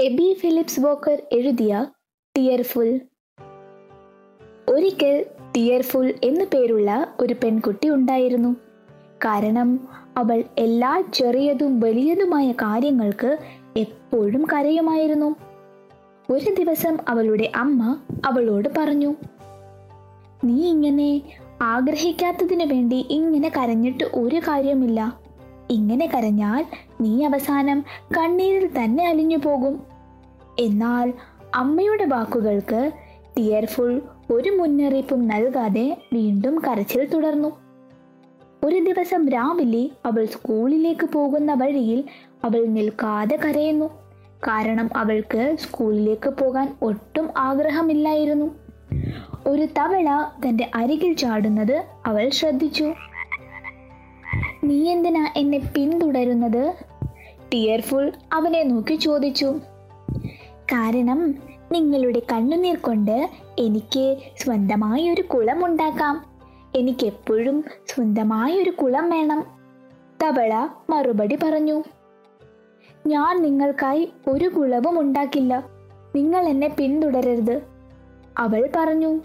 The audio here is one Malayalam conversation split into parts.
എബി ഫിലിപ്സ് വോക്കർ എഴുതിയ ടിയർഫുൾ ഒരിക്കൽ ടിയർഫുൾ എന്നു പേരുള്ള ഒരു പെൺകുട്ടി ഉണ്ടായിരുന്നു. കാരണം അവൾ എല്ലാ ചെറിയതും വലിയതുമായ കാര്യങ്ങൾക്ക് എപ്പോഴും കരയുമായിരുന്നു. ഒരു ദിവസം അവളുടെ അമ്മ അവളോട് പറഞ്ഞു നീ ഇങ്ങനെ ആഗ്രഹിക്കാത്തതിനു വേണ്ടി ഇങ്ങനെ കരഞ്ഞിട്ട് ഒരു കാര്യമില്ല. ഇങ്ങനെ കരഞ്ഞാൽ നീ അവസാനം കണ്ണീരിൽ തന്നെ അലിഞ്ഞു പോകും എന്നാൽ അമ്മയുടെ വാക്കുകൾക്ക് ടിയർഫുൾ ഒരു മുന്നറിയിപ്പും നൽകാതെ വീണ്ടും കരച്ചിൽ തുടർന്നു. ഒരു ദിവസം രാവിലെ അവൾ സ്കൂളിലേക്ക് പോകുന്ന വഴിയിൽ അവൾ നിൽക്കാതെ കരയുന്നു. കാരണം അവൾക്ക് സ്കൂളിലേക്ക് പോകാൻ ഒട്ടും ആഗ്രഹമില്ലായിരുന്നു. ഒരു തവള തന്റെ അരികിൽ ചാടുന്നത് അവൾ ശ്രദ്ധിച്ചു. നീ എന്തിനാ എന്നെ പിന്തുടരുന്നത്? ടിയർഫുൾ അവനെ നോക്കി ചോദിച്ചു. കാരണം നിങ്ങളുടെ കണ്ണുനീർ കൊണ്ട് എനിക്ക് സ്വന്തമായി ഒരു കുളം ഉണ്ടാക്കാം. എനിക്കെപ്പോഴും സ്വന്തമായി ഒരു കുളം വേണം. തവള മറുപടി പറഞ്ഞു. ഞാൻ നിങ്ങൾക്കായി ഒരു കുളവും ഉണ്ടാക്കില്ല. നിങ്ങൾ എന്നെ പിന്തുടരരുത്. അവൾ പറഞ്ഞു.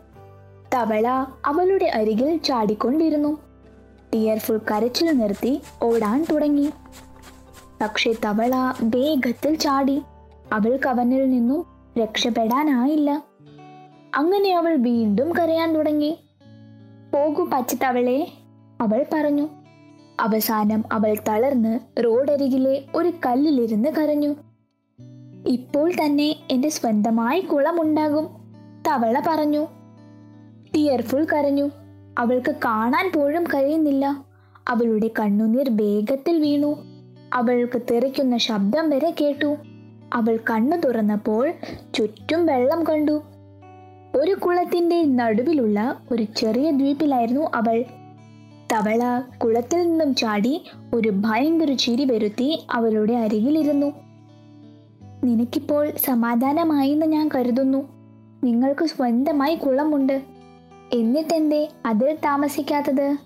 തവള അവളുടെ അരികിൽ ചാടിക്കൊണ്ടിരുന്നു. ടിയർഫുൾ കരച്ചിൽ നിർത്തി ഓടാൻ തുടങ്ങി. പക്ഷെ തവള വേഗത്തിൽ ചാടി. അവൾക്ക് അവനിൽ നിന്നും രക്ഷപ്പെടാനായില്ല. അങ്ങനെ അവൾ വീണ്ടും കരയാൻ തുടങ്ങി. പോകൂ പച്ചത്തവളെ അവൾ പറഞ്ഞു. അവസാനം അവൾ തളർന്ന് റോഡരികിലെ ഒരു കല്ലിലിരുന്ന് കരഞ്ഞു. ഇപ്പോൾ തന്നെ എന്റെ സ്വന്തമായി കുളമുണ്ടാകും തവള പറഞ്ഞു. ടിയർഫുൾ കരഞ്ഞു. അവൾക്ക് കാണാൻ പോലും കഴിയുന്നില്ല. അവളുടെ കണ്ണുനീർ വേഗത്തിൽ വീണു. അവൾക്ക് തെറിക്കുന്ന ശബ്ദം വരെ കേട്ടു. അവൾ കണ്ണു തുറന്നപ്പോൾ ചുറ്റും വെള്ളം കണ്ടു. ഒരു കുളത്തിന്റെ നടുവിലുള്ള ഒരു ചെറിയ ദ്വീപിലായിരുന്നു അവൾ. തവള കുളത്തിൽ നിന്നും ചാടി ഒരു ഭയങ്കര ചിരി വരുത്തി അവളുടെ അരികിലിരുന്നു. നിനക്കിപ്പോൾ സമാധാനമായി എന്ന് ഞാൻ കരുതുന്നു. നിങ്ങൾക്ക് സ്വന്തമായി കുളമുണ്ട്. എന്നിട്ടെന്തേ അതിൽ താമസിക്കാത്തത്?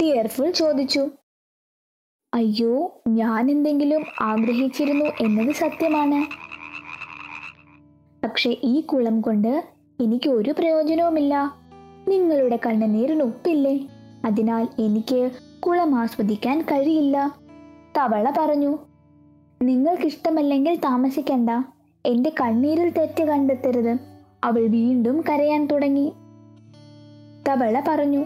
ടിയർഫുൾ ചോദിച്ചു. അയ്യോ ഞാൻ എന്തെങ്കിലും ആഗ്രഹിച്ചിരുന്നു എന്നത് സത്യമാണ്. പക്ഷെ ഈ കുളം കൊണ്ട് എനിക്ക് ഒരു പ്രയോജനവുമില്ല. നിങ്ങളുടെ കണ്ണുനീരിന് ഉപ്പില്ലേ അതിനാൽ എനിക്ക് കുളം ആസ്വദിക്കാൻ കഴിയില്ല. തവള പറഞ്ഞു നിങ്ങൾക്കിഷ്ടമല്ലെങ്കിൽ താമസിക്കണ്ട. എന്റെ കണ്ണീരിൽ തെറ്റ് കണ്ടെത്തരുത്. അവൾ വീണ്ടും കരയാൻ തുടങ്ങി. തവള പറഞ്ഞു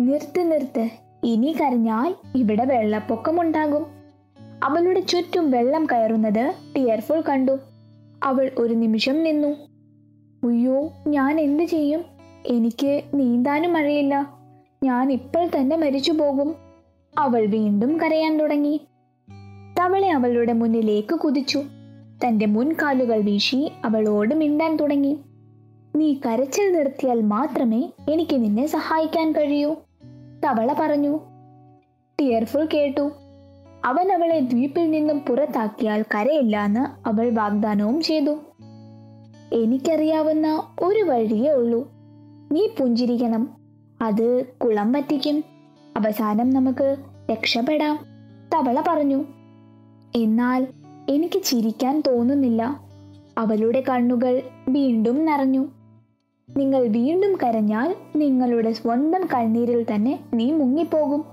നിർത്ത് നിർത്ത്. ഇനി കരഞ്ഞാൽ ഇവിടെ വെള്ളപ്പൊക്കമുണ്ടാകും. അവളുടെ ചുറ്റും വെള്ളം കയറുന്നത് ടിയർഫുൾ കണ്ടു. അവൾ ഒരു നിമിഷം നിന്നു. ഉയ്യോ ഞാൻ എന്തു ചെയ്യും? എനിക്ക് നീന്താനും അറിയില്ല ഞാൻ ഇപ്പോൾ തന്നെ മരിച്ചു പോകും. അവൾ വീണ്ടും കരയാൻ തുടങ്ങി. തവളെ അവളുടെ മുന്നിലേക്ക് കുതിച്ചു. തന്റെ മുൻകാലുകൾ വീശി അവളോട് മിണ്ടാൻ തുടങ്ങി. നീ കരച്ചിൽ നിർത്തിയാൽ മാത്രമേ എനിക്ക് നിന്നെ സഹായിക്കാൻ കഴിയൂ. തവള പറഞ്ഞു. ടിയർഫുൾ കേട്ടു. അവൻ അവളെ ദ്വീപിൽ നിന്നും പുറത്താക്കിയാൽ കരയില്ല എന്ന് അവൾ വാഗ്ദാനവും ചെയ്തു. എനിക്കറിയാവുന്ന ഒരു വഴിയേ ഉള്ളൂ. നീ പുഞ്ചിരിക്കണം. അത് കുളം പറ്റിക്കും. അവസാനം നമുക്ക് രക്ഷപ്പെടാം. തവള പറഞ്ഞു. എന്നാൽ എനിക്ക് ചിരിക്കാൻ തോന്നുന്നില്ല. അവളുടെ കണ്ണുകൾ വീണ്ടും നിറഞ്ഞു. നിങ്ങൾ വീണ്ടും കരഞ്ഞാൽ നിങ്ങളുടെ സ്വന്തം കണ്ണീരിൽ തന്നെ നീ മുങ്ങിപ്പോകും.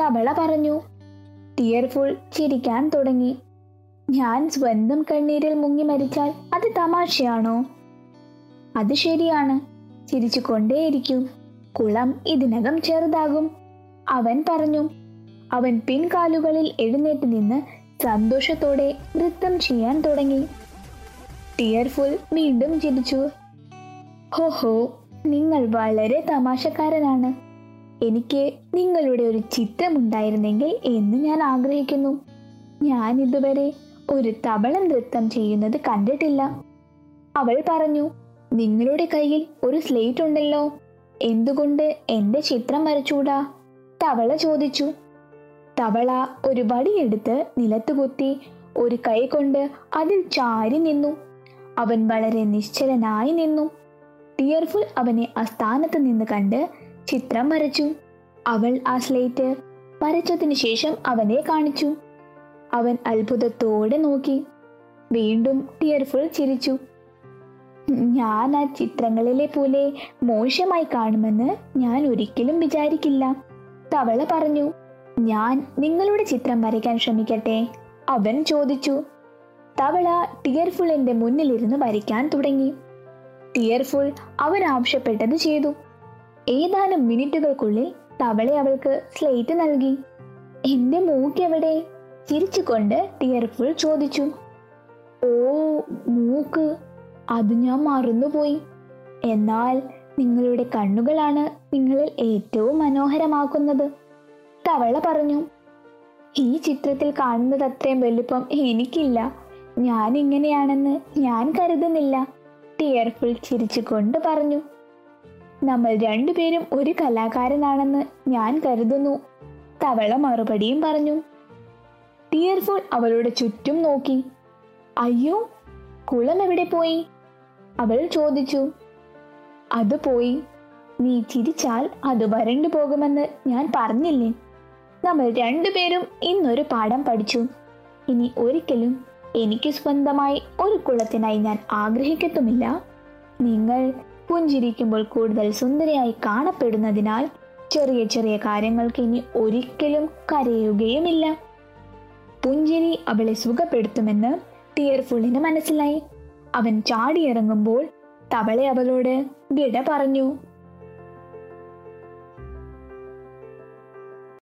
തവള പറഞ്ഞു. ടിയർഫുൾ ചിരിക്കാൻ തുടങ്ങി. ഞാൻ സ്വന്തം കണ്ണീരിൽ മുങ്ങി മരിച്ചാൽ അത് തമാശയാണോ? അത് ശരിയാണ്. ചിരിച്ചു കൊണ്ടേയിരിക്കും കുളം ഇതിനകം ചെറുതാകും. അവൻ പറഞ്ഞു. അവൻ പിൻകാലുകളിൽ എഴുന്നേറ്റ് നിന്ന് സന്തോഷത്തോടെ നൃത്തം ചെയ്യാൻ തുടങ്ങി. ടിയർഫുൾ വീണ്ടും ചിരിച്ചു. ഹോഹോ നിങ്ങൾ വളരെ തമാശക്കാരനാണ്. എനിക്ക് നിങ്ങളുടെ ഒരു ചിത്രമുണ്ടായിരുന്നെങ്കിൽ എന്ന് ഞാൻ ആഗ്രഹിക്കുന്നു. ഞാൻ ഇതുവരെ ഒരു തവള നൃത്തം ചെയ്യുന്നത് കണ്ടിട്ടില്ല. അവൾ പറഞ്ഞു നിങ്ങളുടെ കയ്യിൽ ഒരു സ്ലേറ്റ് ഉണ്ടല്ലോ. എന്തുകൊണ്ട് എന്റെ ചിത്രം വരച്ചൂടാ? തവള ചോദിച്ചു തവള ഒരു വടിയെടുത്ത് നിലത്ത് കുത്തി ഒരു കൈ കൊണ്ട് അതിൽ ചാരി നിന്നു. അവൻ വളരെ നിശ്ചലനായി നിന്നു. ടിയർഫുൾ അവനെ ആ സ്ഥാനത്ത് നിന്ന് കണ്ട് ചിത്രം വരച്ചു. അവൾ ആ സ്ലേറ്റ് വരച്ചതിന് ശേഷം അവനെ കാണിച്ചു. അവൻ അത്ഭുതത്തോടെ നോക്കി. വീണ്ടും ടിയർഫുൾ ചിരിച്ചു. ഞാൻ ആ ചിത്രങ്ങളിലെ പോലെ മോശമായി കാണുമെന്ന് ഞാൻ ഒരിക്കലും വിചാരിക്കില്ല. തവള പറഞ്ഞു ഞാൻ നിങ്ങളുടെ ചിത്രം വരയ്ക്കാൻ ശ്രമിക്കട്ടെ അവൻ ചോദിച്ചു. തവള ടിയർഫുളിന്റെ മുന്നിലിരുന്ന് വരയ്ക്കാൻ തുടങ്ങി. ടിയർഫുൾ അവൻ ആവശ്യപ്പെട്ടത് ചെയ്തു. ഏതാനും മിനിറ്റുകൾക്കുള്ളിൽ തവള അവൾക്ക് സ്ലേറ്റ് നൽകി. എന്റെ മൂക്കെവിടെ? ചിരിച്ചുകൊണ്ട് ടിയർഫുൾ ചോദിച്ചു. ഓ മൂക്ക് അത് ഞാൻ മറന്നുപോയി. എന്നാൽ നിങ്ങളുടെ കണ്ണുകളാണ് നിങ്ങളിൽ ഏറ്റവും മനോഹരമാക്കുന്നത് തവള പറഞ്ഞു. ഈ ചിത്രത്തിൽ കാണുന്നത് അത്രയും വലുപ്പം എനിക്കില്ല. ഞാൻ ഇങ്ങനെയാണെന്ന് ഞാൻ കരുതുന്നില്ല. ടിയർഫുൾ ചിരിച്ചുകൊണ്ട് പറഞ്ഞു നമ്മൾ രണ്ടുപേരും ഒരു കലാകാരനാണെന്ന് ഞാൻ കരുതുന്നു തവള മറുപടിയും പറഞ്ഞു. ടിയർഫുൾ അവളുടെ ചുറ്റും നോക്കി. അയ്യോ കുളം എവിടെ പോയി? അവൾ ചോദിച്ചു. അത് പോയി. നീ ചിരിച്ചാൽ അത് വരണ്ടു പോകുമെന്ന് ഞാൻ പറഞ്ഞില്ലേ? നമ്മൾ രണ്ടുപേരും ഇന്നൊരു പാഠം പഠിച്ചു. ഇനി ഒരിക്കലും എനിക്ക് സ്വന്തമായി ഒരു കുളത്തിനായി ഞാൻ ആഗ്രഹിക്കത്തുമില്ല. നിങ്ങൾ പുഞ്ചിരിക്കുമ്പോൾ കൂടുതൽ സുന്ദരിയായി കാണപ്പെടുന്നതിനാൽ ചെറിയ ചെറിയ കാര്യങ്ങൾക്ക് ഇനി ഒരിക്കലും കരയുകയുമില്ല. പുഞ്ചിരി അവളെ സുഖപ്പെടുത്തുമെന്ന് ടിയർഫുള്ളിന് മനസ്സിലായി. അവൻ ചാടിയിറങ്ങുമ്പോൾ തവളെ അവളോട് ഗിട പറഞ്ഞു.